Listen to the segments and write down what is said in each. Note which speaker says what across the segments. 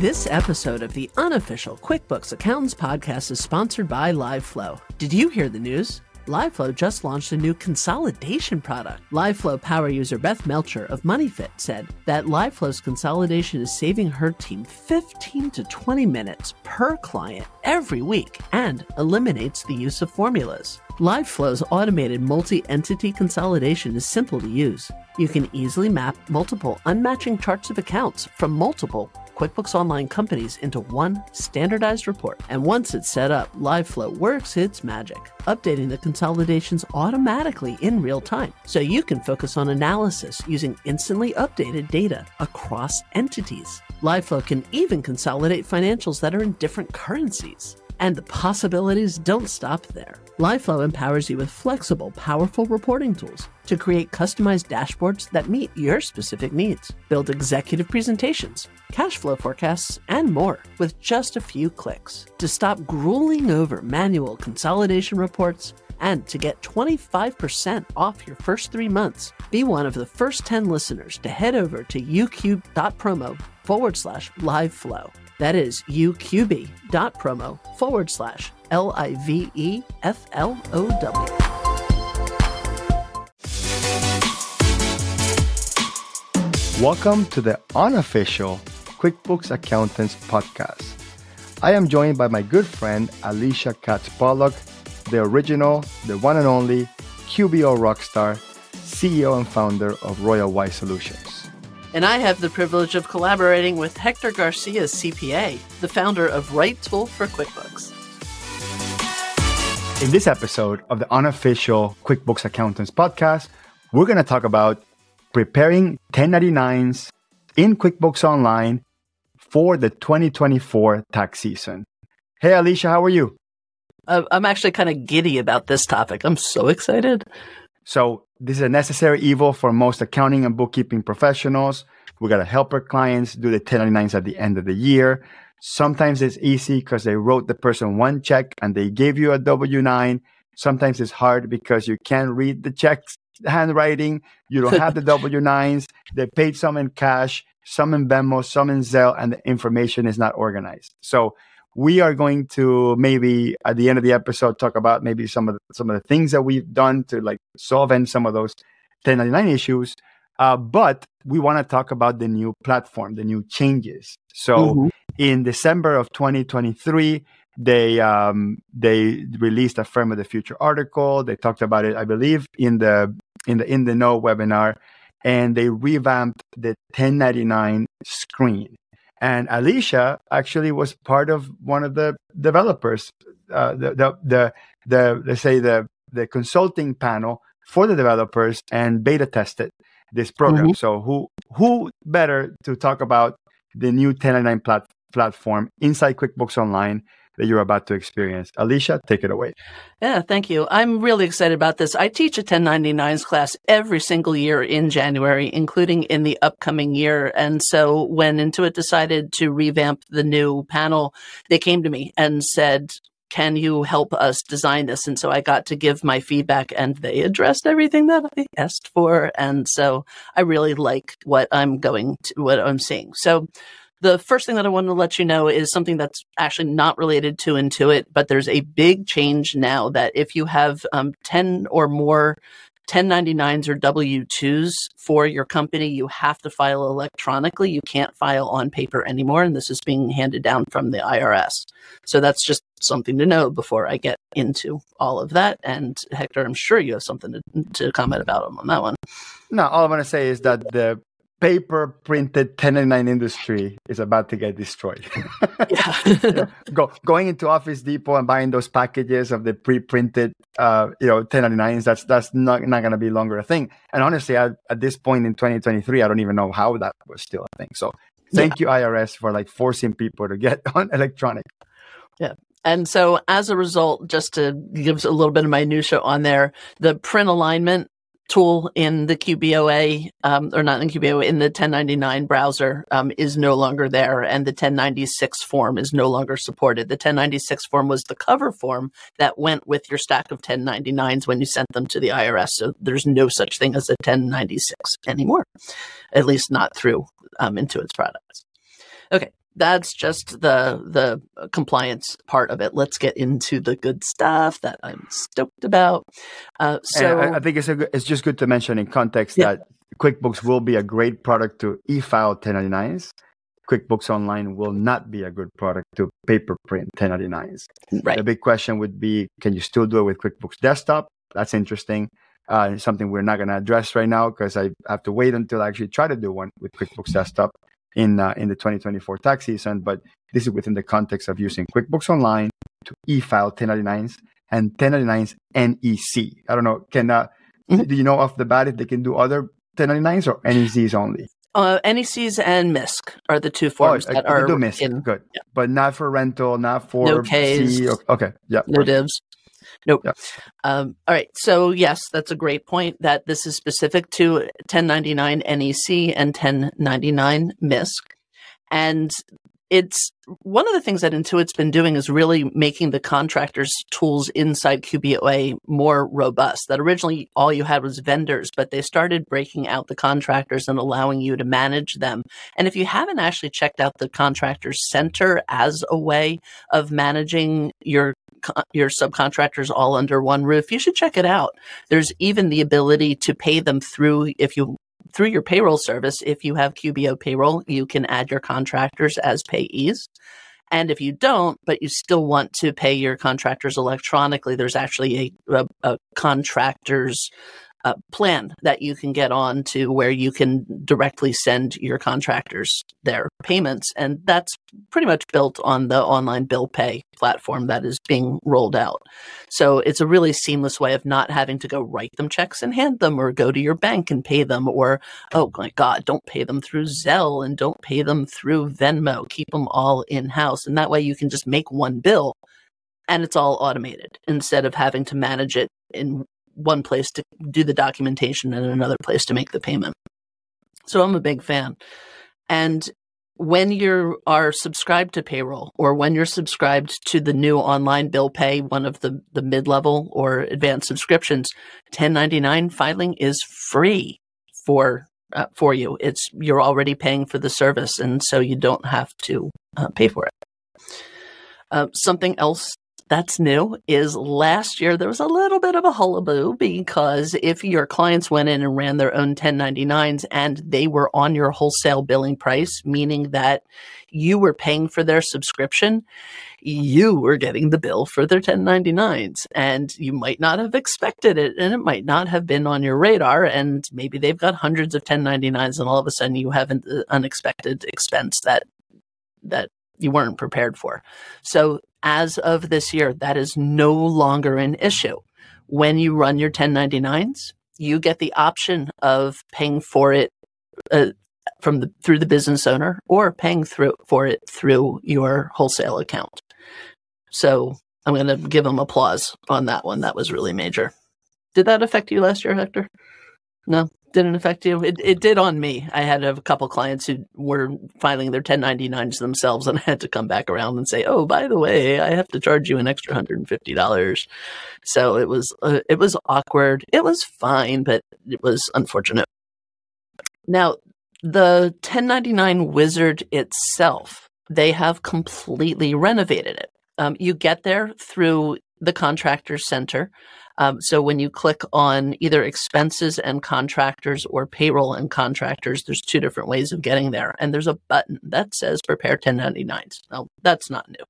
Speaker 1: This episode of the unofficial QuickBooks Accountants podcast is sponsored by LiveFlow. Did you hear the news? LiveFlow just launched a new consolidation product. LiveFlow power user Beth Melcher of MoneyFit said that LiveFlow's consolidation is saving her team 15 to 20 minutes per client every week and eliminates the use of formulas. LiveFlow's automated multi entity consolidation is simple to use. You can easily map multiple unmatching charts of accounts from multiple QuickBooks Online companies into one standardized report. And once it's set up, LiveFlow works its magic, updating the consolidations automatically in real time. So you can focus on analysis using instantly updated data across entities. LiveFlow can even consolidate financials that are in different currencies. And the possibilities don't stop there. LiveFlow empowers you with flexible, powerful reporting tools to create customized dashboards that meet your specific needs, build executive presentations, cash flow forecasts, and more with just a few clicks. To stop grueling over manual consolidation reports, and to get 25% off your first three months, be one of the first 10 listeners to head over to uqb.promo forward slash live flow. That is uqb.promo forward slash L I V E F L O W.
Speaker 2: Welcome to the unofficial QuickBooks Accountants podcast. I am joined by my good friend Alicia Katz Pollock, the original, the one and only QBO rockstar, CEO and founder of RoyalWise Solutions.
Speaker 1: And I have the privilege of collaborating with Hector Garcia, CPA, the founder of RightTool for QuickBooks.
Speaker 2: In this episode of the unofficial QuickBooks Accountants podcast, we're going to talk about preparing 1099s in QuickBooks Online for the 2024 tax season. Hey, Alicia, how are you?
Speaker 1: Uh, I'm actually kind of giddy about this topic. I'm so excited.
Speaker 2: So, this is a necessary evil for most accounting and bookkeeping professionals. We got to help our clients do the 1099s at the end of the year. Sometimes it's easy because they wrote the person one check and they gave you a W 9. Sometimes it's hard because you can't read the checks handwriting. You don't have the W 9s. They paid some in cash, some in Venmo, some in Zelle, and the information is not organized. So, we are going to maybe at the end of the episode talk about maybe some of the, some of the things that we've done to like solve in some of those 1099 issues. Uh, but we want to talk about the new platform, the new changes. So mm-hmm. in December of 2023, they um, they released a firm of the future article. They talked about it, I believe, in the in the in the know webinar, and they revamped the 1099 screen. And Alicia actually was part of one of the developers, uh, the, the, the, the, let's say the, the consulting panel for the developers and beta tested this program. Mm-hmm. So who, who better to talk about the new 1099 plat- platform inside QuickBooks Online that you're about to experience. Alicia, take it away.
Speaker 1: Yeah, thank you. I'm really excited about this. I teach a 1099s class every single year in January, including in the upcoming year. And so when Intuit decided to revamp the new panel, they came to me and said, can you help us design this? And so I got to give my feedback and they addressed everything that I asked for. And so I really like what I'm going to, what I'm seeing. So the first thing that I want to let you know is something that's actually not related to Intuit, but there's a big change now that if you have um, 10 or more 1099s or W 2s for your company, you have to file electronically. You can't file on paper anymore. And this is being handed down from the IRS. So that's just something to know before I get into all of that. And Hector, I'm sure you have something to, to comment about on that one.
Speaker 2: No, all I want to say is that the paper printed 1099 industry is about to get destroyed. yeah. you know, go, going into Office Depot and buying those packages of the pre-printed uh, you know 1099s that's that's not, not going to be longer a thing. And honestly, at, at this point in 2023, I don't even know how that was still a thing. So thank yeah. you IRS for like forcing people to get on electronic.
Speaker 1: Yeah. And so as a result, just to give a little bit of minutia on there, the print alignment tool in the QBOA, um, or not in QBOA, in the 1099 browser um, is no longer there, and the 1096 form is no longer supported. The 1096 form was the cover form that went with your stack of 1099s when you sent them to the IRS. So there's no such thing as a 1096 anymore, at least not through um, Intuit's products. Okay, that's just the the compliance part of it. Let's get into the good stuff that I'm stoked about. Uh, so
Speaker 2: I, I, think it's a, it's just good to mention in context yeah. that QuickBooks will be a great product to e-file 1099s. QuickBooks Online will not be a good product to paper print 1099s.
Speaker 1: Right.
Speaker 2: The big question would be, can you still do it with QuickBooks Desktop? That's interesting. Uh, something we're not going to address right now because I have to wait until I actually try to do one with QuickBooks Desktop in uh, in the 2024 tax season. But this is within the context of using QuickBooks Online to e-file 1099s and 1099s NEC. I don't know. Can uh, mm-hmm. do you know off the bat if they can do other 1099s or NECs only?
Speaker 1: Uh, NECs and MISC are the two forms oh, that are
Speaker 2: do MISC. In, good, yeah. but not for rental, not for
Speaker 1: no Ks,
Speaker 2: C. Okay, yeah,
Speaker 1: no divs. Nope. Yep. Um, all right. So, yes, that's a great point that this is specific to 1099 NEC and 1099 MISC. And it's one of the things that Intuit's been doing is really making the contractors' tools inside QBOA more robust. That originally all you had was vendors, but they started breaking out the contractors and allowing you to manage them. And if you haven't actually checked out the contractors center as a way of managing your your subcontractors all under one roof, you should check it out. There's even the ability to pay them through if you through your payroll service. If you have QBO payroll, you can add your contractors as payees. And if you don't, but you still want to pay your contractors electronically, there's actually a, a, a contractors uh, plan that you can get on to where you can directly send your contractors their payments. And that's pretty much built on the online bill pay platform that is being rolled out. So it's a really seamless way of not having to go write them checks and hand them or go to your bank and pay them or, oh my God, don't pay them through Zelle and don't pay them through Venmo. Keep them all in house. And that way you can just make one bill and it's all automated instead of having to manage it in one place to do the documentation and another place to make the payment. So I'm a big fan. And when you are subscribed to payroll or when you're subscribed to the new online bill pay, one of the, the mid level or advanced subscriptions, 1099 filing is free for uh, for you. It's you're already paying for the service, and so you don't have to uh, pay for it. Uh, something else that's new is last year there was a little bit of a hullaboo because if your clients went in and ran their own 1099s and they were on your wholesale billing price, meaning that you were paying for their subscription, you were getting the bill for their 1099s and you might not have expected it and it might not have been on your radar and maybe they've got hundreds of 1099s and all of a sudden you have an uh, unexpected expense that that you weren't prepared for. So as of this year, that is no longer an issue. When you run your 1099s, you get the option of paying for it uh, from the through the business owner or paying through for it through your wholesale account. So I'm going to give them applause on that one. That was really major. Did that affect you last year, Hector? No didn't affect you. It it did on me. I had a couple clients who were filing their 1099s themselves, and I had to come back around and say, "Oh, by the way, I have to charge you an extra hundred and fifty dollars." So it was uh, it was awkward. It was fine, but it was unfortunate. Now, the 1099 wizard itself, they have completely renovated it. Um, you get there through the contractor center. Um, so when you click on either expenses and contractors or payroll and contractors, there's two different ways of getting there. And there's a button that says prepare 1099s. Now, that's not new.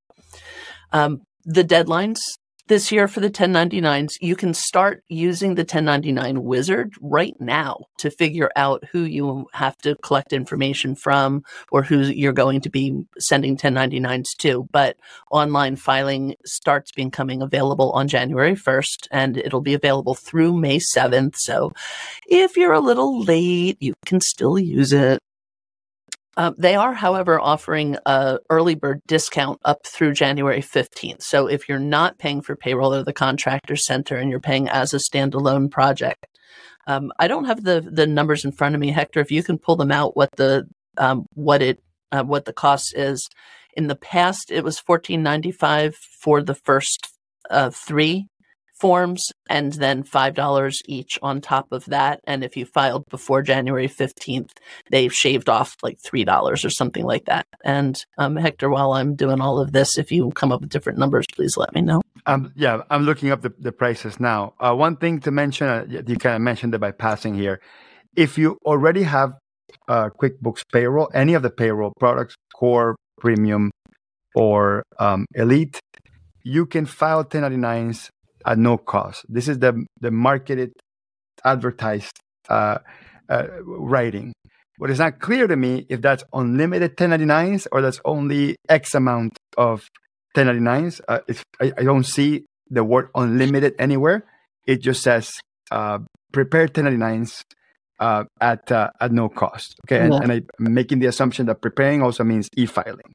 Speaker 1: Um, the deadlines this year for the 1099s, you can start using the 1099 wizard right now to figure out who you have to collect information from or who you're going to be sending 1099s to. But online filing starts becoming available on January 1st and it'll be available through May 7th. So if you're a little late, you can still use it. Uh, they are, however, offering a early bird discount up through January 15th. So if you're not paying for payroll or the contractor center and you're paying as a standalone project, um, I don't have the the numbers in front of me, Hector. If you can pull them out, what the um, what it uh, what the cost is. In the past, it was 14.95 for the first uh, three forms and then $5 each on top of that. And if you filed before January 15th, they've shaved off like $3 or something like that. And um, Hector, while I'm doing all of this, if you come up with different numbers, please let me know.
Speaker 2: Um, yeah, I'm looking up the, the prices now. Uh, one thing to mention, uh, you kind of mentioned it by passing here. If you already have uh, QuickBooks Payroll, any of the payroll products, Core, Premium, or um, Elite, you can file 1099s at no cost. This is the the marketed, advertised uh, uh, writing. What is not clear to me if that's unlimited 1099s or that's only X amount of 1099s. Uh, I, I, don't see the word unlimited anywhere. It just says uh, prepare 1099s uh, at uh, at no cost. Okay, and, yeah. and, I'm making the assumption that preparing also means e-filing.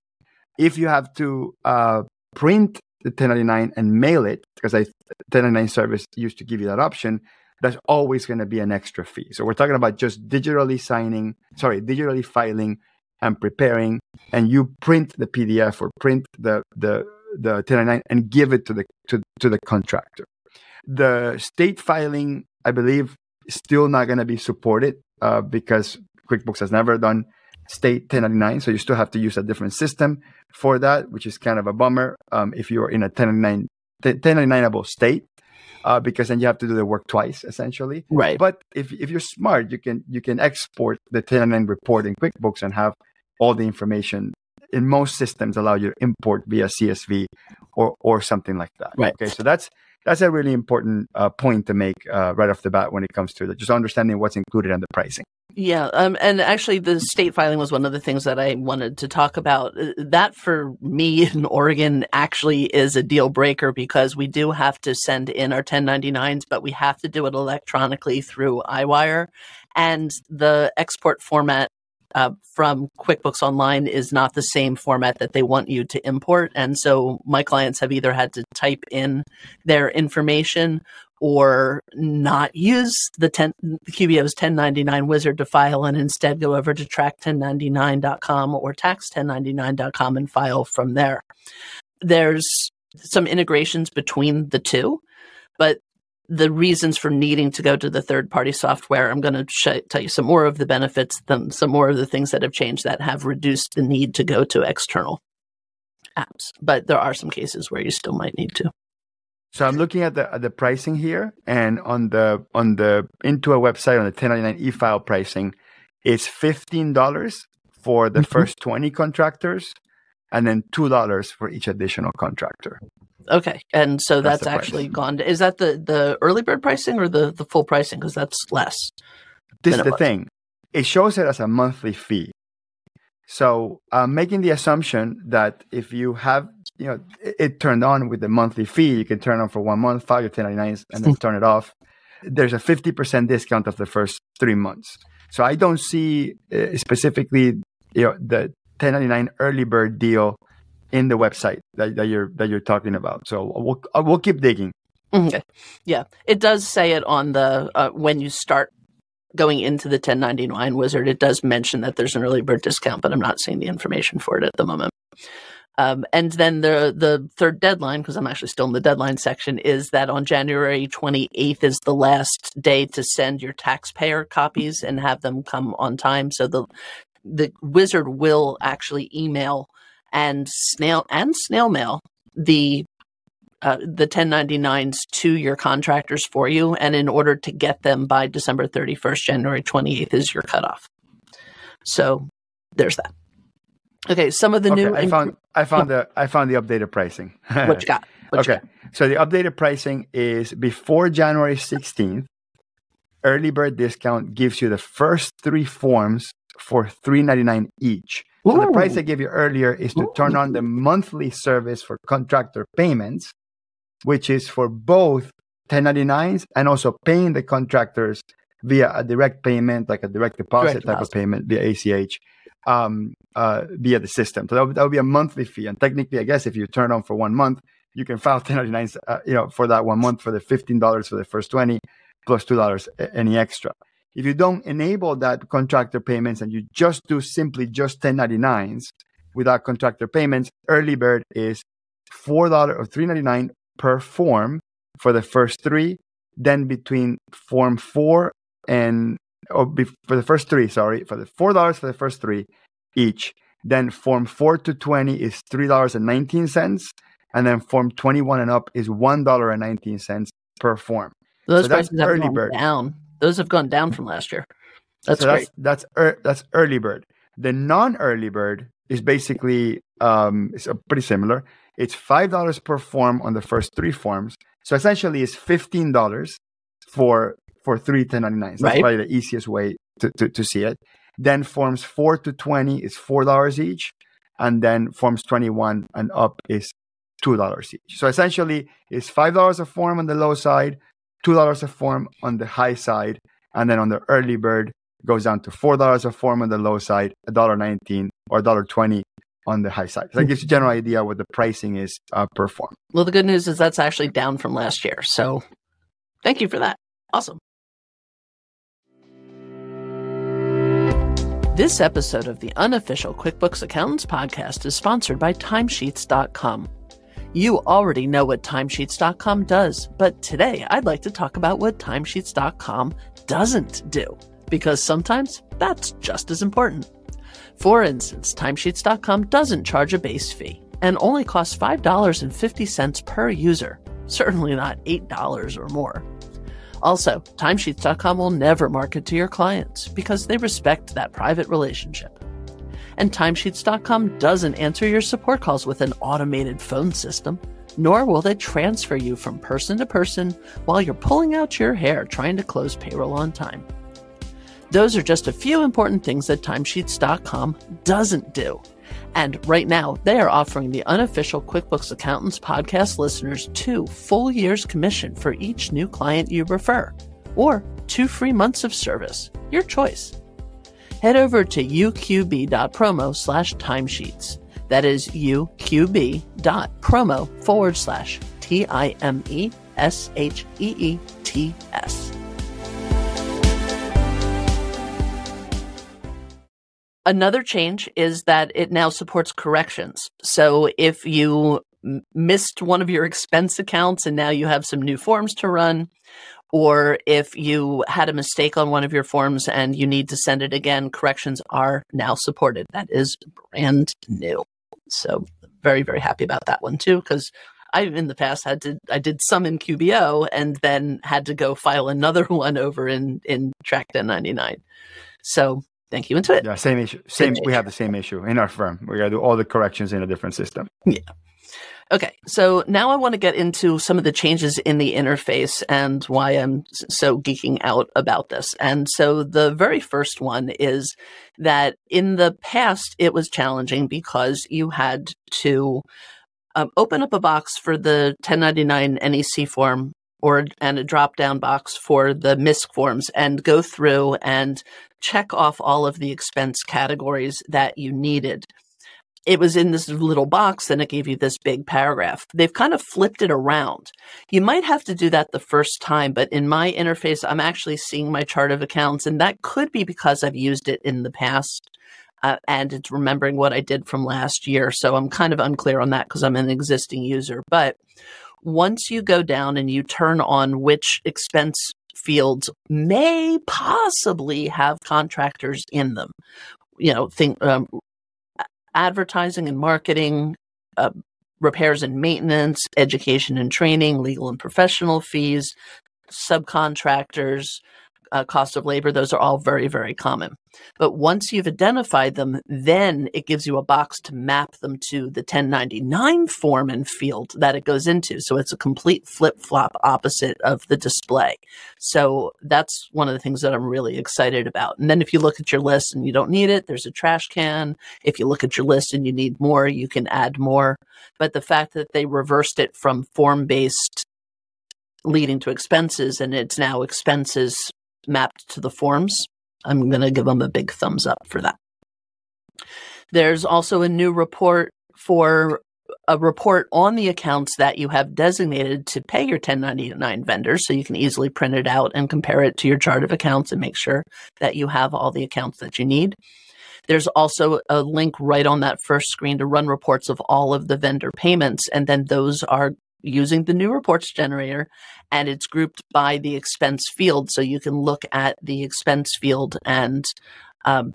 Speaker 2: If you have to uh, print the 1099 and mail it, because I 1099 service used to give you that option, that's always going to be an extra fee. So we're talking about just digitally signing, sorry, digitally filing and preparing, and you print the PDF or print the the the 1099 and give it to the to, to the contractor. The state filing, I believe, is still not going to be supported uh, because QuickBooks has never done state 1099, so you still have to use a different system for that, which is kind of a bummer um, if you're in a 1099 1099able state. Uh, because then you have to do the work twice essentially.
Speaker 1: Right.
Speaker 2: But if if you're smart, you can you can export the 1099 report in QuickBooks and have all the information in most systems allow you to import via CSV or or something like that.
Speaker 1: Right.
Speaker 2: Okay, so that's that's a really important uh, point to make uh, right off the bat when it comes to the, just understanding what's included in the pricing.
Speaker 1: Yeah, um, and actually, the state filing was one of the things that I wanted to talk about. Uh, that for me in Oregon actually is a deal breaker because we do have to send in our 1099s, but we have to do it electronically through iWire, and the export format uh, from QuickBooks Online is not the same format that they want you to import. And so my clients have either had to type in their information or not use the 10, QBO's 1099 wizard to file and instead go over to track1099.com or tax1099.com and file from there. There's some integrations between the two, but the reasons for needing to go to the third party software. I'm going to sh- tell you some more of the benefits, them, some more of the things that have changed that have reduced the need to go to external apps. But there are some cases where you still might need to.
Speaker 2: So I'm looking at the at the pricing here, and on the on the Intuit website on the 1099 e-file pricing, it's fifteen dollars for the mm-hmm. first 20 contractors, and then two dollars for each additional contractor.
Speaker 1: Okay, and so that's, that's actually price. gone. Is that the the early bird pricing or the the full pricing? Because that's less.
Speaker 2: This is the was. thing. It shows it as a monthly fee. So I'm making the assumption that if you have, you know, it, it, turned on with the monthly fee, you can turn on for one month, file your 1099s, and then turn it off. There's a 50% discount of the first three months. So I don't see uh, specifically, you know, the 1099 early bird deal in the website that, that you're that you're talking about. So we'll uh, we'll keep digging.
Speaker 1: Okay. Yeah, it does say it on the uh, when you start going into the 1099 wizard. It does mention that there's an early bird discount, but I'm not seeing the information for it at the moment. Um, and then the the third deadline, because I'm actually still in the deadline section, is that on January 28th is the last day to send your taxpayer copies and have them come on time. So the the wizard will actually email and snail and snail mail the uh, the 1099s to your contractors for you. And in order to get them by December 31st, January 28th is your cutoff. So there's that. Okay, some of the
Speaker 2: okay,
Speaker 1: new.
Speaker 2: I found I found the I found the updated pricing.
Speaker 1: what you got? What
Speaker 2: okay,
Speaker 1: you got?
Speaker 2: so the updated pricing is before January 16th. Early bird discount gives you the first three forms for 3.99 each. So the price I gave you earlier is to turn on the monthly service for contractor payments, which is for both 1099s and also paying the contractors via a direct payment, like a direct deposit direct type deposit. of payment via ACH, um, uh, via the system. So that would, that would, be a monthly fee. And technically, I guess if you turn on for one month, you can file 1099s, uh, you know, for that one month for the $15 for the first 20 plus $2 any extra. If you don't enable that contractor payments and you just do simply just 1099s without contractor payments, early bird is $4 or $3.99 per form for the first three, then between form four and oh, be, for the first three, sorry, for the four dollars for the first three each. Then form four to twenty is three dollars and nineteen cents, and then form twenty one and up is one dollar and nineteen cents per form.
Speaker 1: Those so prices have gone bird. down. Those have gone down from last year. That's so great.
Speaker 2: That's that's, that's early bird. The non early bird is basically um, it's pretty similar. It's five dollars per form on the first three forms. So essentially, it's fifteen dollars for for three 1099s. That's right. probably the easiest way to, to, to see it. Then forms four to twenty is four dollars each, and then forms twenty one and up is two dollars each. So essentially, it's five dollars a form on the low side, two dollars a form on the high side, and then on the early bird goes down to four dollars a form on the low side, a dollar nineteen or a dollar twenty on the high side. So that gives you a general idea what the pricing is uh, per form.
Speaker 1: Well, the good news is that's actually down from last year. So thank you for that. Awesome. This episode of the unofficial QuickBooks Accountants podcast is sponsored by Timesheets.com. You already know what Timesheets.com does, but today I'd like to talk about what Timesheets.com doesn't do, because sometimes that's just as important. For instance, Timesheets.com doesn't charge a base fee and only costs $5.50 per user, certainly not $8 or more. Also, Timesheets.com will never market to your clients because they respect that private relationship. And Timesheets.com doesn't answer your support calls with an automated phone system, nor will they transfer you from person to person while you're pulling out your hair trying to close payroll on time. Those are just a few important things that Timesheets.com doesn't do. And right now, they are offering the unofficial QuickBooks Accountants podcast listeners two full years commission for each new client you refer, or two free months of service. Your choice. Head over to uqb.promo slash timesheets. That is uqb.promo forward slash T I M E S H E E T S. Another change is that it now supports corrections. So if you missed one of your expense accounts and now you have some new forms to run, or if you had a mistake on one of your forms and you need to send it again, corrections are now supported. That is brand new. So very, very happy about that one too, because I in the past had to I did some in QBO and then had to go file another one over in in Track 1099. So thank you Intuit.
Speaker 2: Yeah, same issue. Same, same we issue. have the same issue in our firm. We got to do all the corrections in a different system.
Speaker 1: Yeah. Okay, so now I want to get into some of the changes in the interface and why I'm so geeking out about this. And so the very first one is that in the past, it was challenging because you had to um, open up a box for the 1099 NEC form or and a drop down box for the MISC forms and go through and check off all of the expense categories that you needed. It was in this little box and it gave you this big paragraph. They've kind of flipped it around. You might have to do that the first time, but in my interface, I'm actually seeing my chart of accounts, and that could be because I've used it in the past. Uh, and it's remembering what I did from last year. So I'm kind of unclear on that because I'm an existing user. But once you go down and you turn on which expense fields may possibly have contractors in them. You know, think um, advertising and marketing, uh, repairs and maintenance, education and training, legal and professional fees, subcontractors, uh, cost of labor, those are all very, very common. But once you've identified them, then it gives you a box to map them to the 1099 form and field that it goes into. So it's a complete flip flop opposite of the display. So that's one of the things that I'm really excited about. And then if you look at your list and you don't need it, there's a trash can. If you look at your list and you need more, you can add more. But the fact that they reversed it from form based leading to expenses and it's now expenses mapped to the forms. I'm going to give them a big thumbs up for that. There's also a new report for a report on the accounts that you have designated to pay your 1099 vendors so you can easily print it out and compare it to your chart of accounts and make sure that you have all the accounts that you need. There's also a link right on that first screen to run reports of all of the vendor payments and then those are using the new reports generator and it's grouped by the expense field. So you can look at the expense field and um,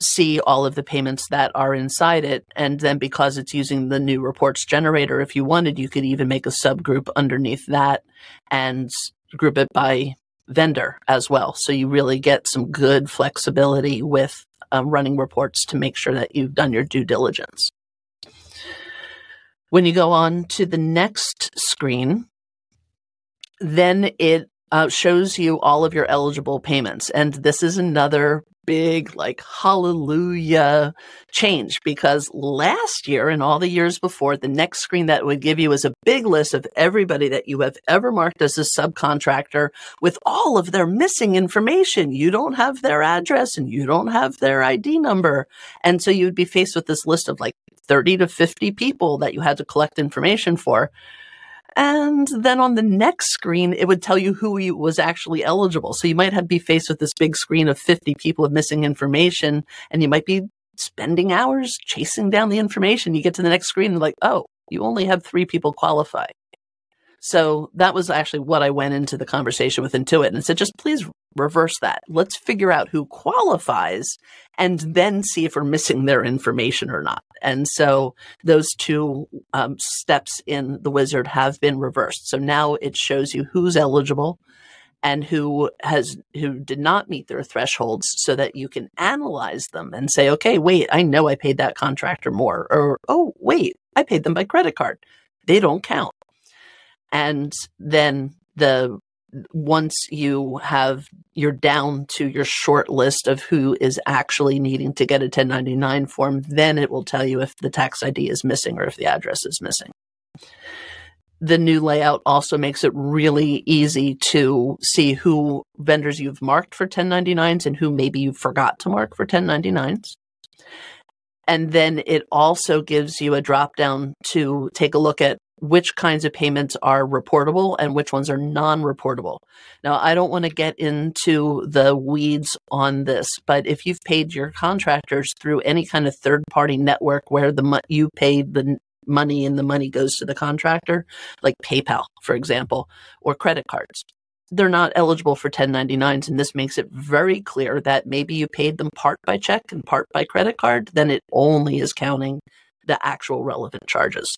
Speaker 1: see all of the payments that are inside it. And then because it's using the new reports generator, if you wanted, you could even make a subgroup underneath that and group it by vendor as well. So you really get some good flexibility with um, running reports to make sure that you've done your due diligence. When you go on to the next screen, then it uh, shows you all of your eligible payments. And this is another big, like, hallelujah change because last year and all the years before, the next screen that would give you is a big list of everybody that you have ever marked as a subcontractor with all of their missing information. You don't have their address and you don't have their ID number. And so you'd be faced with this list of like 30 to 50 people that you had to collect information for. And then on the next screen, it would tell you who was actually eligible. So you might have be faced with this big screen of 50 people with missing information, and you might be spending hours chasing down the information. You get to the next screen and like, oh, you only have three people qualify. So that was actually what I went into the conversation with Intuit and said, just please reverse that. Let's figure out who qualifies and then see if we're missing their information or not. And so those two um, steps in the wizard have been reversed. So now it shows you who's eligible and who has who did not meet their thresholds so that you can analyze them and say okay wait i know i paid that contractor more or oh wait i paid them by credit card they don't count and then the once you have you're down to your short list of who is actually needing to get a 1099 form then it will tell you if the tax id is missing or if the address is missing. The new layout also makes it really easy to see who vendors you've marked for 1099s and who maybe you forgot to mark for 1099s and then it also gives you a drop down to take a look at which kinds of payments are reportable and which ones are non reportable. Now, I don't want to get into the weeds on this, but if you've paid your contractors through any kind of third party network where the you paid the money and the money goes to the contractor, like PayPal, for example, or credit cards, they're not eligible for 1099s. And this makes it very clear that maybe you paid them part by check and part by credit card, then it only is counting the actual relevant charges.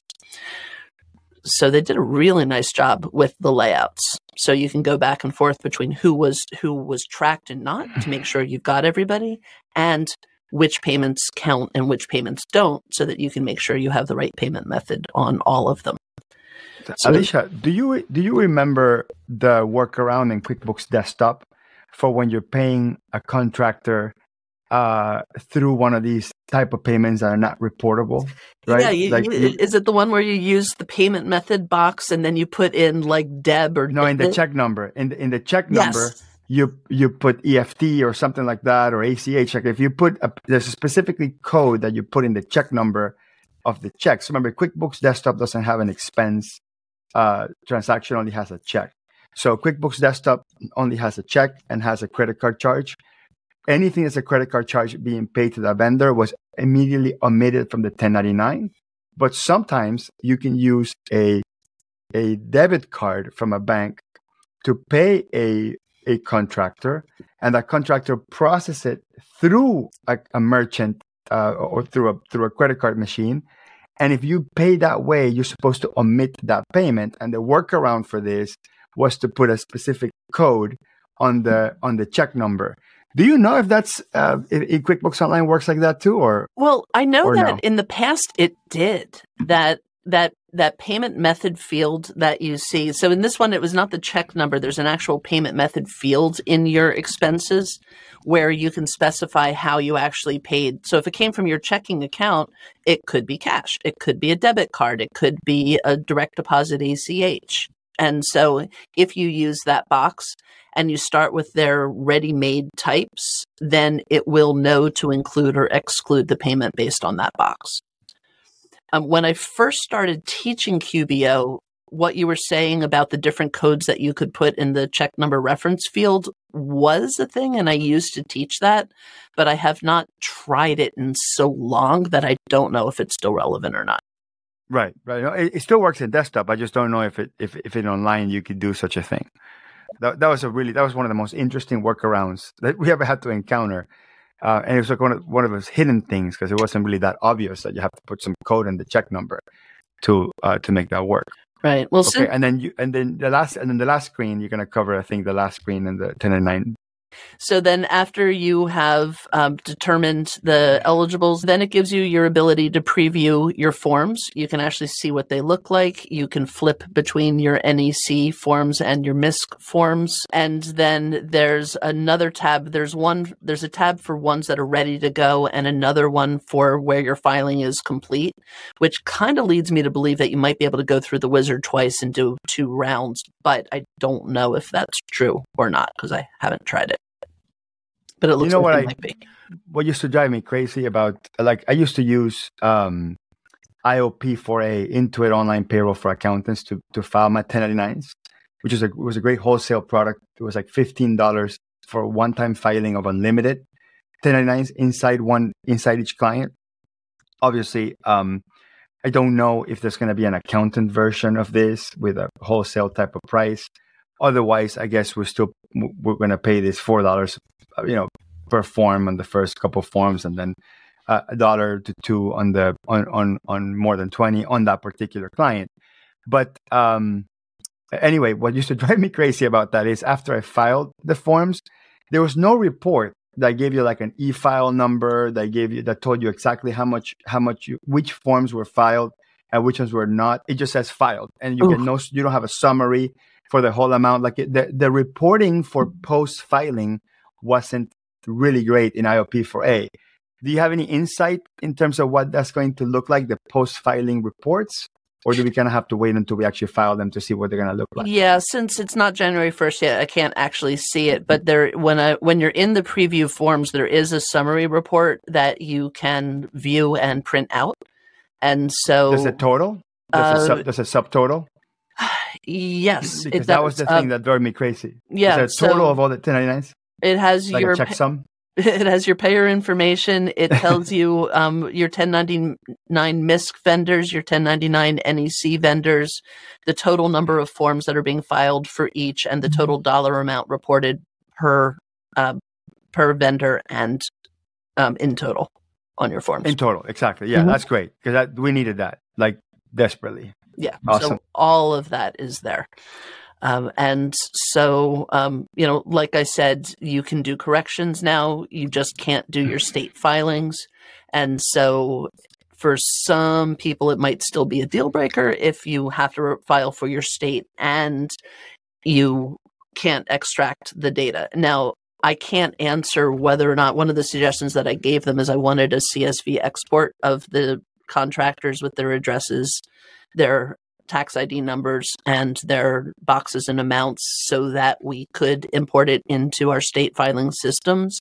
Speaker 1: So they did a really nice job with the layouts. So you can go back and forth between who was who was tracked and not to make sure you've got everybody and which payments count and which payments don't so that you can make sure you have the right payment method on all of them.
Speaker 2: So Alicia, do you do you remember the workaround in QuickBooks Desktop for when you're paying a contractor uh, through one of these type of payments that are not reportable, right?
Speaker 1: Yeah, you, like, you, is it the one where you use the payment method box and then you put in like Deb or
Speaker 2: no in the check number in the, in the check number you you put EFT or something like that or ACH. Like if you put a, there's a specifically code that you put in the check number of the check. So remember, QuickBooks Desktop doesn't have an expense uh, transaction; only has a check. So QuickBooks Desktop only has a check and has a credit card charge anything that's a credit card charge being paid to the vendor was immediately omitted from the 1099. But sometimes you can use a a debit card from a bank to pay a a contractor, and that contractor process it through a, a merchant uh, or through a through a credit card machine. And if you pay that way, you're supposed to omit that payment. And the workaround for this was to put a specific code on the on the check number. Do you know if that's uh, if, QuickBooks Online works like that too, or
Speaker 1: well, I know that no? in the past it did that that that payment method field that you see. So in this one, it was not the check number. There's an actual payment method field in your expenses where you can specify how you actually paid. So if it came from your checking account, it could be cash, it could be a debit card, it could be a direct deposit ACH. And so if you use that box and you start with their ready made types, then it will know to include or exclude the payment based on that box. Um, when I first started teaching QBO, what you were saying about the different codes that you could put in the check number reference field was a thing, and I used to teach that, but I have not tried it in so long that I don't know if it's still relevant or not.
Speaker 2: Right, right. It, it, still works in desktop. I just don't know if it if if in online you could do such a thing. That that was a really that was one of the most interesting workarounds that we ever had to encounter, uh, and it was like one of one of those hidden things because it wasn't really that obvious that you have to put some code in the check number to uh, to make that work.
Speaker 1: Right. Well,
Speaker 2: okay, and then you and then the last and then the last screen you're gonna cover I think the last screen in the 1099
Speaker 1: so then, after you have um, determined the eligibles, then it gives you your ability to preview your forms. You can actually see what they look like. You can flip between your NEC forms and your MISC forms. And then there's another tab. There's one, there's a tab for ones that are ready to go and another one for where your filing is complete, which kind of leads me to believe that you might be able to go through the wizard twice and do two rounds. But I don't know if that's true or not because I haven't tried it but it looks you know like what I,
Speaker 2: What used to drive me crazy about like I used to use um, IOP for a Intuit Online Payroll for accountants to to file my 1099s, which is a was a great wholesale product. It was like fifteen dollars for one time filing of unlimited 1099s inside one inside each client. Obviously, um, I don't know if there's going to be an accountant version of this with a wholesale type of price. Otherwise, I guess we're still we're going to pay this four dollars, uh, you know, per form on the first couple forms, and then uh, a dollar to two on the on on on more than twenty on that particular client. But um, anyway, what used to drive me crazy about that is after I filed the forms, there was no report that gave you like an e-file number that gave you that told you exactly how much how much you, which forms were filed and which ones were not. It just says filed, and you Oof. get no you don't have a summary for the whole amount. Like the, the reporting for post filing wasn't really great in IOP4A. Do you have any insight in terms of what that's going to look like, the post filing reports? Or do we kind of have to wait until we actually file them to see what they're going to look like?
Speaker 1: Yeah, since it's not January first yet, I can't actually see it. But there, when I when you're in the preview forms, there is a summary report that you can view and print out. And so,
Speaker 2: does it total? Does, uh, a, sub, does a subtotal?
Speaker 1: Yes,
Speaker 2: because that was the thing um, that drove me crazy.
Speaker 1: Yeah,
Speaker 2: Is total so of all the 1099s?
Speaker 1: It has
Speaker 2: like
Speaker 1: your
Speaker 2: checksum.
Speaker 1: It has your payer information. It tells you um, your 1099 MISC vendors, your 1099 NEC vendors, the total number of forms that are being filed for each, and the total dollar amount reported per uh, per vendor and um, in total on your forms.
Speaker 2: In total, exactly. Yeah, mm-hmm. that's great because we needed that like desperately.
Speaker 1: Yeah. Awesome. So all of that is there. Um, and so, um, you know, like I said, you can do corrections now. You just can't do your state filings. And so, for some people, it might still be a deal breaker if you have to file for your state and you can't extract the data. Now, I can't answer whether or not one of the suggestions that I gave them is I wanted a CSV export of the contractors with their addresses their tax ID numbers and their boxes and amounts so that we could import it into our state filing systems.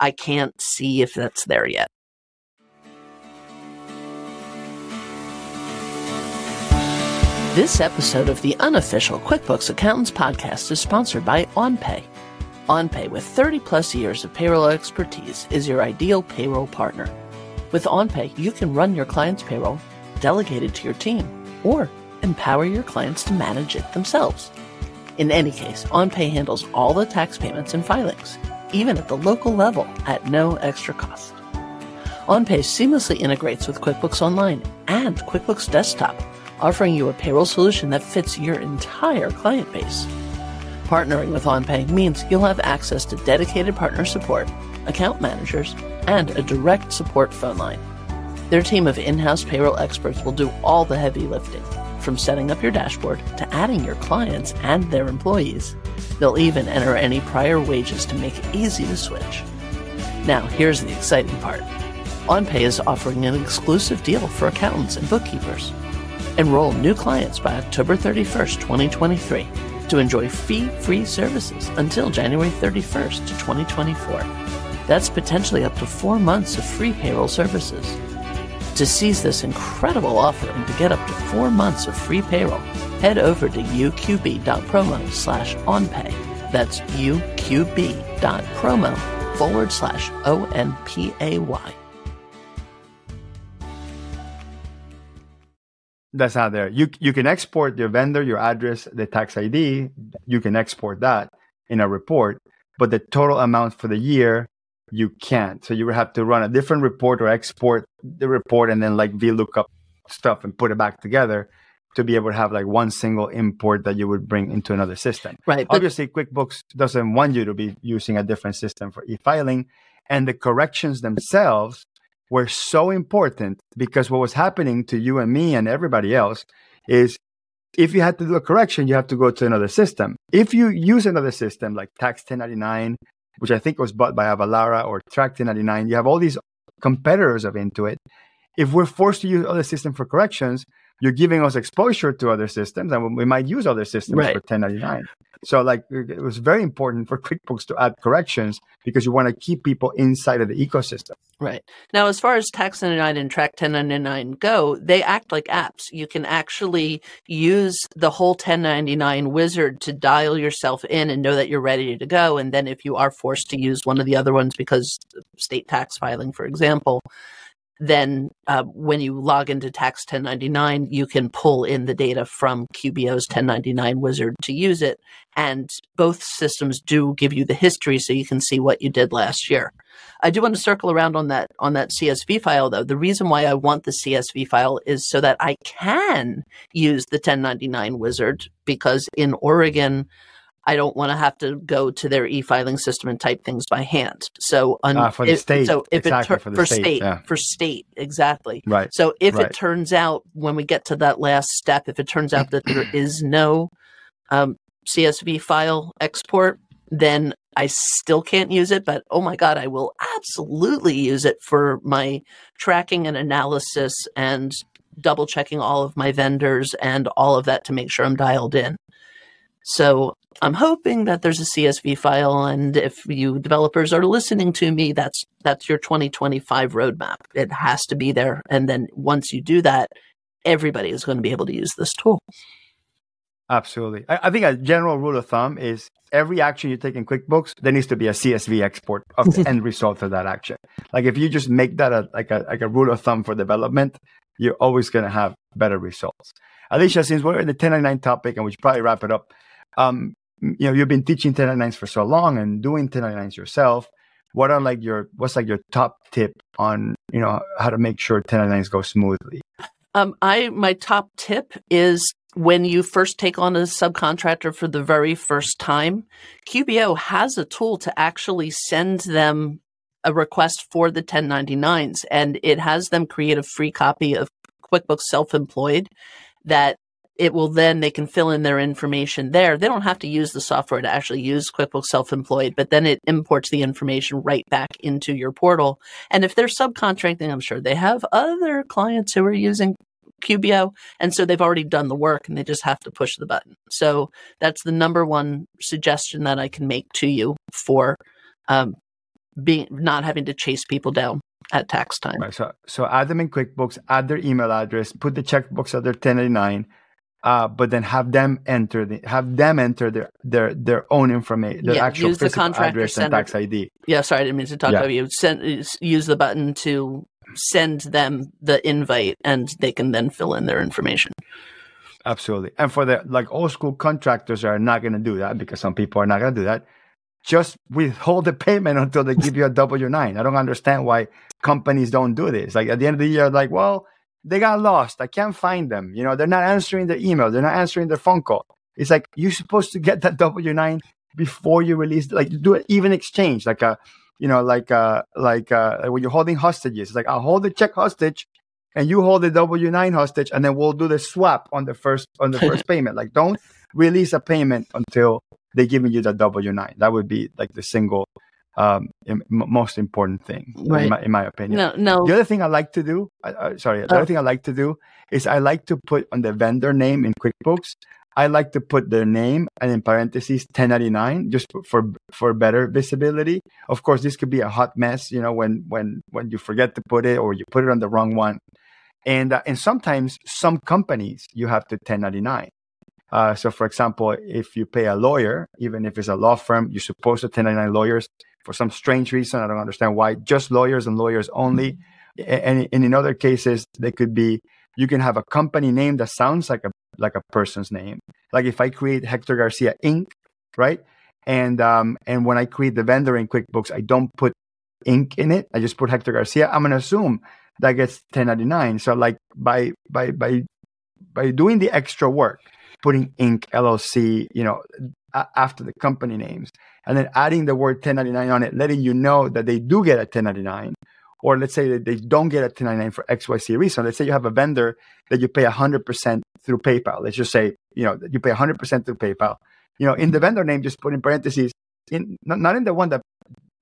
Speaker 1: I can't see if that's there yet. This episode of the unofficial QuickBooks Accountants podcast is sponsored by OnPay. OnPay, with 30 plus years of payroll expertise, is your ideal payroll partner. With OnPay, you can run your client's payroll delegated to your team or empower your clients to manage it themselves. In any case, OnPay handles all the tax payments and filings, even at the local level at no extra cost. OnPay seamlessly integrates with QuickBooks Online and QuickBooks Desktop, offering you a payroll solution that fits your entire client base. Partnering with OnPay means you'll have access to dedicated partner support, account managers, and a direct support phone line. Their team of in house payroll experts will do all the heavy lifting, from setting up your dashboard to adding your clients and their employees. They'll even enter any prior wages to make it easy to switch. Now, here's the exciting part OnPay is offering an exclusive deal for accountants and bookkeepers. Enroll new clients by October 31st, 2023 to enjoy fee free services until January 31st, 2024. That's potentially up to four months of free payroll services. To seize this incredible offer and to get up to four months of free payroll, head over to uqb.promo slash onpay. That's uqb.promo forward slash O-N-P-A-Y.
Speaker 2: That's not there. You you can export your vendor, your address, the tax ID. You can export that in a report, but the total amount for the year you can't. So you would have to run a different report or export the report and then like VLOOKUP stuff and put it back together to be able to have like one single import that you would bring into another system.
Speaker 1: Right.
Speaker 2: Obviously, QuickBooks doesn't want you to be using a different system for e-filing, and the corrections themselves were so important because what was happening to you and me and everybody else is if you had to do a correction, you have to go to another system. If you use another system like Tax 1099, which I think was bought by Avalara or Track 1099, you have all these competitors of Intuit. If we're forced to use other system for corrections, you're giving us exposure to other systems and we might use other systems
Speaker 1: Right.
Speaker 2: for 1099 so like it was very important for quickbooks to add corrections because you want to keep people inside of the ecosystem
Speaker 1: Right. Now, as far as Tax 99 and Track 1099 go, they act like apps. You can actually use the whole 1099 wizard to dial yourself in and know that you're ready to go. And then if you are forced to use one of the other ones because state tax filing, for example, then uh, when you log into Tax 1099, you can pull in the data from QBO's 1099 wizard to use it. And both systems do give you the history so you can see what you did last year. I do want to circle around on that on that CSV file though. The reason why I want the CSV file is so that I can use the 1099 wizard because in Oregon I don't want to have to go to their e-filing system and type things by hand. So un-
Speaker 2: Ah, for the
Speaker 1: if-
Speaker 2: state.
Speaker 1: so if
Speaker 2: Exactly,
Speaker 1: it tur-
Speaker 2: for the
Speaker 1: for
Speaker 2: state,
Speaker 1: state
Speaker 2: yeah.
Speaker 1: for state exactly.
Speaker 2: right
Speaker 1: So if
Speaker 2: Right.
Speaker 1: it turns out when we get to that last step, if it turns out that there is no um, CSV file export, then I still can't use it. But oh my God, I will absolutely use it for my tracking and analysis and double checking all of my vendors and all of that to make sure I'm dialed in. So I'm hoping that there's a CSV file, and if you developers are listening to me, that's that's your 2025 roadmap. It has to be there, and then once you do that, everybody is going to be able to use this tool.
Speaker 2: absolutely I, I think a general rule of thumb is every action you take in quickbooks there needs to be a csv export of the end result of that action like if you just make that a, like a like a rule of thumb for development you're always going to have better results alicia since we're in the 1099 topic and we should probably wrap it up um, you know you've been teaching 1099s for so long and doing 1099s yourself what are like your what's like your top tip on you know how to make sure 1099s go smoothly?
Speaker 1: Um, I my top tip is when you first take on a subcontractor for the very first time, QBO has a tool to actually send them a request for the 1099s, and it has them create a free copy of QuickBooks Self-Employed that it will then they can fill in their information there. They don't have to use the software to actually use QuickBooks Self-Employed, but then it imports the information right back into your portal. And if they're subcontracting, I'm sure they have other clients who are using QBO, and so they've already done the work and they just have to push the button. So that's the number one suggestion that I can make to you for um, being not having to chase people down at tax time.
Speaker 2: Right. So so add them in QuickBooks, add their email address, put the checkbox at their 1099, uh, but then have them enter the have them enter their their their own information, their
Speaker 1: Yeah,
Speaker 2: actual
Speaker 1: use the contractor
Speaker 2: address and tax ID.
Speaker 1: Yeah, sorry, I didn't mean to talk
Speaker 2: Yeah.
Speaker 1: over you. Send, use the button to send them the invite, and they can then fill in their information.
Speaker 2: Absolutely. And for the like old school contractors are not going to do that because some people are not going to do that. Just withhold the payment until they give you a W nine. I don't understand why companies don't do this. Like at the end of the year, like, well, they got lost. I can't find them. You know, they're not answering their email. They're not answering their phone call. It's like you're supposed to get that W nine before you release. Like do an even exchange, like a, you know, like uh like uh when you're holding hostages. It's like I'll hold the check hostage, and you hold the W nine hostage, and then we'll do the swap on the first on the first payment. Like don't release a payment until they're giving you the W nine. That would be like the single um most important thing,
Speaker 1: Right.
Speaker 2: in, my, in my opinion.
Speaker 1: No, no,
Speaker 2: The other thing I like to do, I, sorry, the
Speaker 1: Oh.
Speaker 2: other thing I like to do is I like to put on the vendor name in QuickBooks. I like to put their name and in parentheses 1099 just for- for for better visibility. Of course, this could be a hot mess, you know, when when when you forget to put it or you put it on the wrong one. And uh, and sometimes some companies you have to 1099. Uh, so, for example, if you pay a lawyer, even if it's a law firm, you're supposed to 1099 lawyers for some strange reason. I don't understand why. Just lawyers and lawyers only. And, and in other cases, they could be you can have a company name that sounds like a like a person's name. Like if I create Hector Garcia Inc., right? And um, and when I create the vendor in QuickBooks, I don't put Inc. in it. I just put Hector Garcia. I'm gonna assume that gets 1099. So like by by by by doing the extra work, putting Inc. LLC, you know, after the company names, and then adding the word 1099 on it, letting you know that they do get a 1099 or let's say that they don't get a 1099 for XYZ reason. Let's say you have a vendor that you pay 100% through PayPal. Let's just say, you know, you pay 100% through PayPal. You know, in the vendor name, just put in parentheses, in not, not in the one that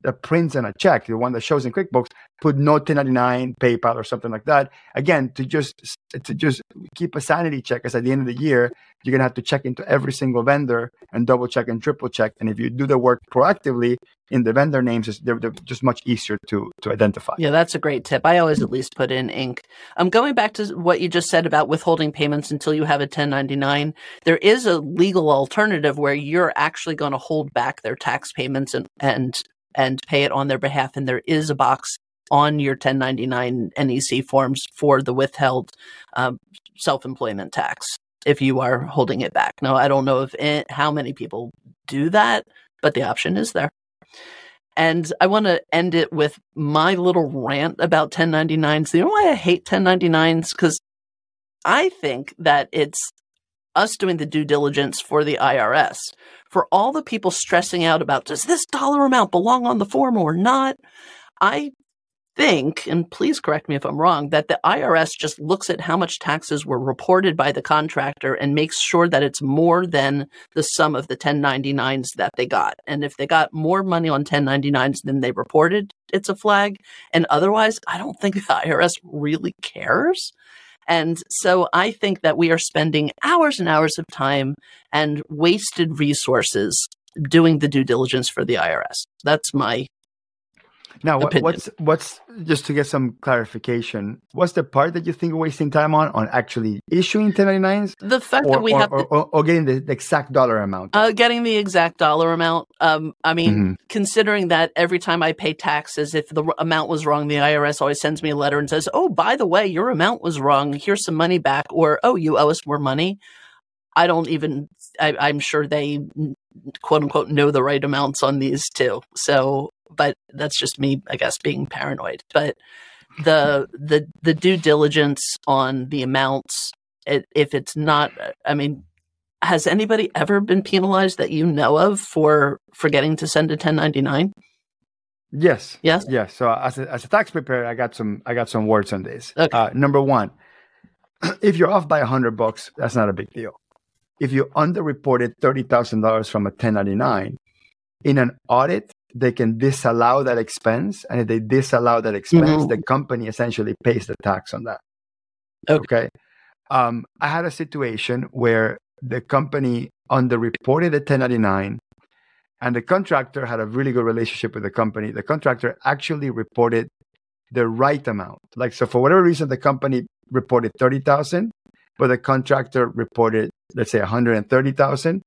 Speaker 2: that prints in a check, the one that shows in QuickBooks, put no 1099 PayPal or something like that. Again, to just to just keep a sanity check, because at the end of the year, you're gonna have to check into every single vendor and double check and triple check. And if you do the work proactively in the vendor names, they're, they're just much easier to to identify.
Speaker 1: Yeah, that's a great tip. I always at least put in Inc. I'm um, going back to what you just said about withholding payments until you have a 1099. There is a legal alternative where you're actually going to hold back their tax payments and and and pay it on their behalf. And there is a box on your 1099 NEC forms for the withheld um, self employment tax if you are holding it back. Now, I don't know if it, how many people do that, but the option is there. And I want to end it with my little rant about 1099s. You know why I hate 1099s? Because I think that it's us doing the due diligence for the IRS. For all the people stressing out about does this dollar amount belong on the form or not, I think, and please correct me if I'm wrong, that the IRS just looks at how much taxes were reported by the contractor and makes sure that it's more than the sum of the 1099s that they got. And if they got more money on 1099s than they reported, it's a flag. And otherwise, I don't think the IRS really cares. And so I think that we are spending hours and hours of time and wasted resources doing the due diligence for the IRS. That's my
Speaker 2: now, what, what's what's just to get some clarification? What's the part that you think we're wasting time on on actually issuing 1099s?
Speaker 1: The fact
Speaker 2: or,
Speaker 1: that we
Speaker 2: or,
Speaker 1: have
Speaker 2: or, or, or getting the, the, exact dollar amount.
Speaker 1: Uh, getting the exact dollar amount. Um, I mean, mm-hmm. considering that every time I pay taxes, if the amount was wrong, the IRS always sends me a letter and says, "Oh, by the way, your amount was wrong. Here's some money back," or "Oh, you owe us more money." I don't even. I, I'm sure they quote unquote know the right amounts on these too. So but that's just me, I guess, being paranoid. But the the the due diligence on the amounts, it, if it's not, I mean, has anybody ever been penalized that you know of for forgetting to send a 1099?
Speaker 2: Yes.
Speaker 1: Yes.
Speaker 2: Yes. So as a, as a tax preparer, I got some I got some words on this.
Speaker 1: Okay.
Speaker 2: Uh, number one, if you're off by a hundred bucks, that's not a big deal. If you underreported thirty thousand dollars from a 1099 in an audit, they can disallow that expense. And if they disallow that expense, mm-hmm. the company essentially pays the tax on that.
Speaker 1: Okay.
Speaker 2: okay? Um, I had a situation where the company underreported the 1099 and the contractor had a really good relationship with the company. The contractor actually reported the right amount. Like, so for whatever reason, the company reported 30,000, but the contractor reported, let's say 130,000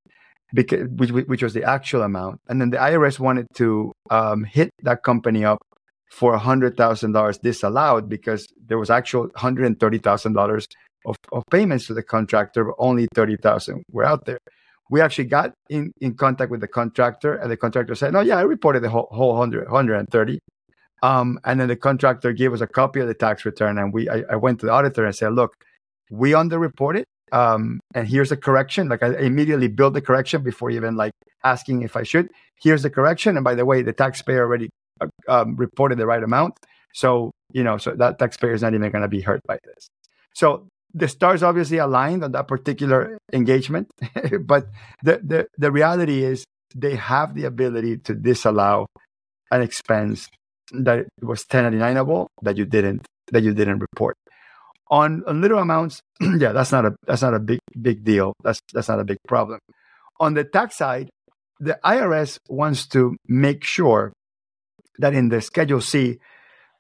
Speaker 2: because which, which was the actual amount, and then the IRS wanted to um, hit that company up for a hundred thousand dollars disallowed because there was actual hundred and thirty thousand dollars of, payments to the contractor, but only thirty thousand were out there. We actually got in, in contact with the contractor, and the contractor said, "No, yeah, I reported the whole, whole 100, 130." Um, and then the contractor gave us a copy of the tax return, and we I, I went to the auditor and said, "Look, we underreported um, and here's a correction. Like I immediately build the correction before even like asking if I should. Here's the correction. And by the way, the taxpayer already uh, um, reported the right amount. So, you know, so that taxpayer is not even going to be hurt by this. So the stars obviously aligned on that particular engagement. but the, the, the reality is they have the ability to disallow an expense that was 1099able that you didn't that you didn't report on, on little amounts, yeah, that's not a that's not a big big deal. That's that's not a big problem. On the tax side, the IRS wants to make sure that in the Schedule C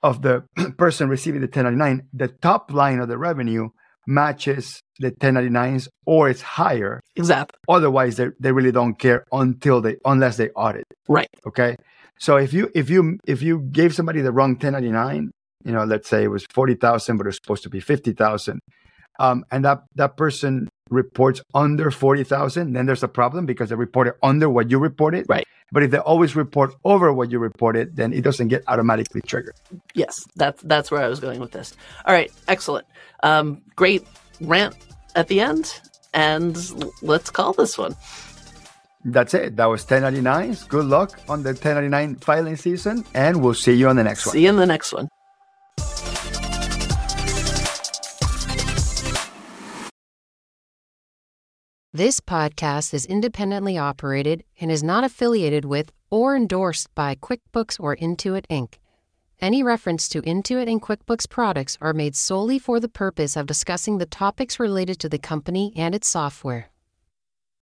Speaker 2: of the person receiving the 1099, the top line of the revenue matches the 1099s or it's higher.
Speaker 1: Exactly.
Speaker 2: Otherwise, they, they really don't care until they unless they audit.
Speaker 1: Right.
Speaker 2: Okay. So if you if you if you gave somebody the wrong 1099 you know, let's say it was 40,000, but it was supposed to be 50,000. um, and that that person reports under 40,000, then there's a problem because they reported under what you reported.
Speaker 1: Right.
Speaker 2: But if they always report over what you reported, then it doesn't get automatically triggered.
Speaker 1: Yes, that's that's where I was going with this. All right, excellent. Um, great rant at the end, and let's call this one.
Speaker 2: That's it. That was 1099s. Good luck on the 1099 filing season, and we'll see you on the next one.
Speaker 1: See you in the next one.
Speaker 3: This podcast is independently operated and is not affiliated with or endorsed by QuickBooks or Intuit Inc. Any reference to Intuit and QuickBooks products are made solely for the purpose of discussing the topics related to the company and its software.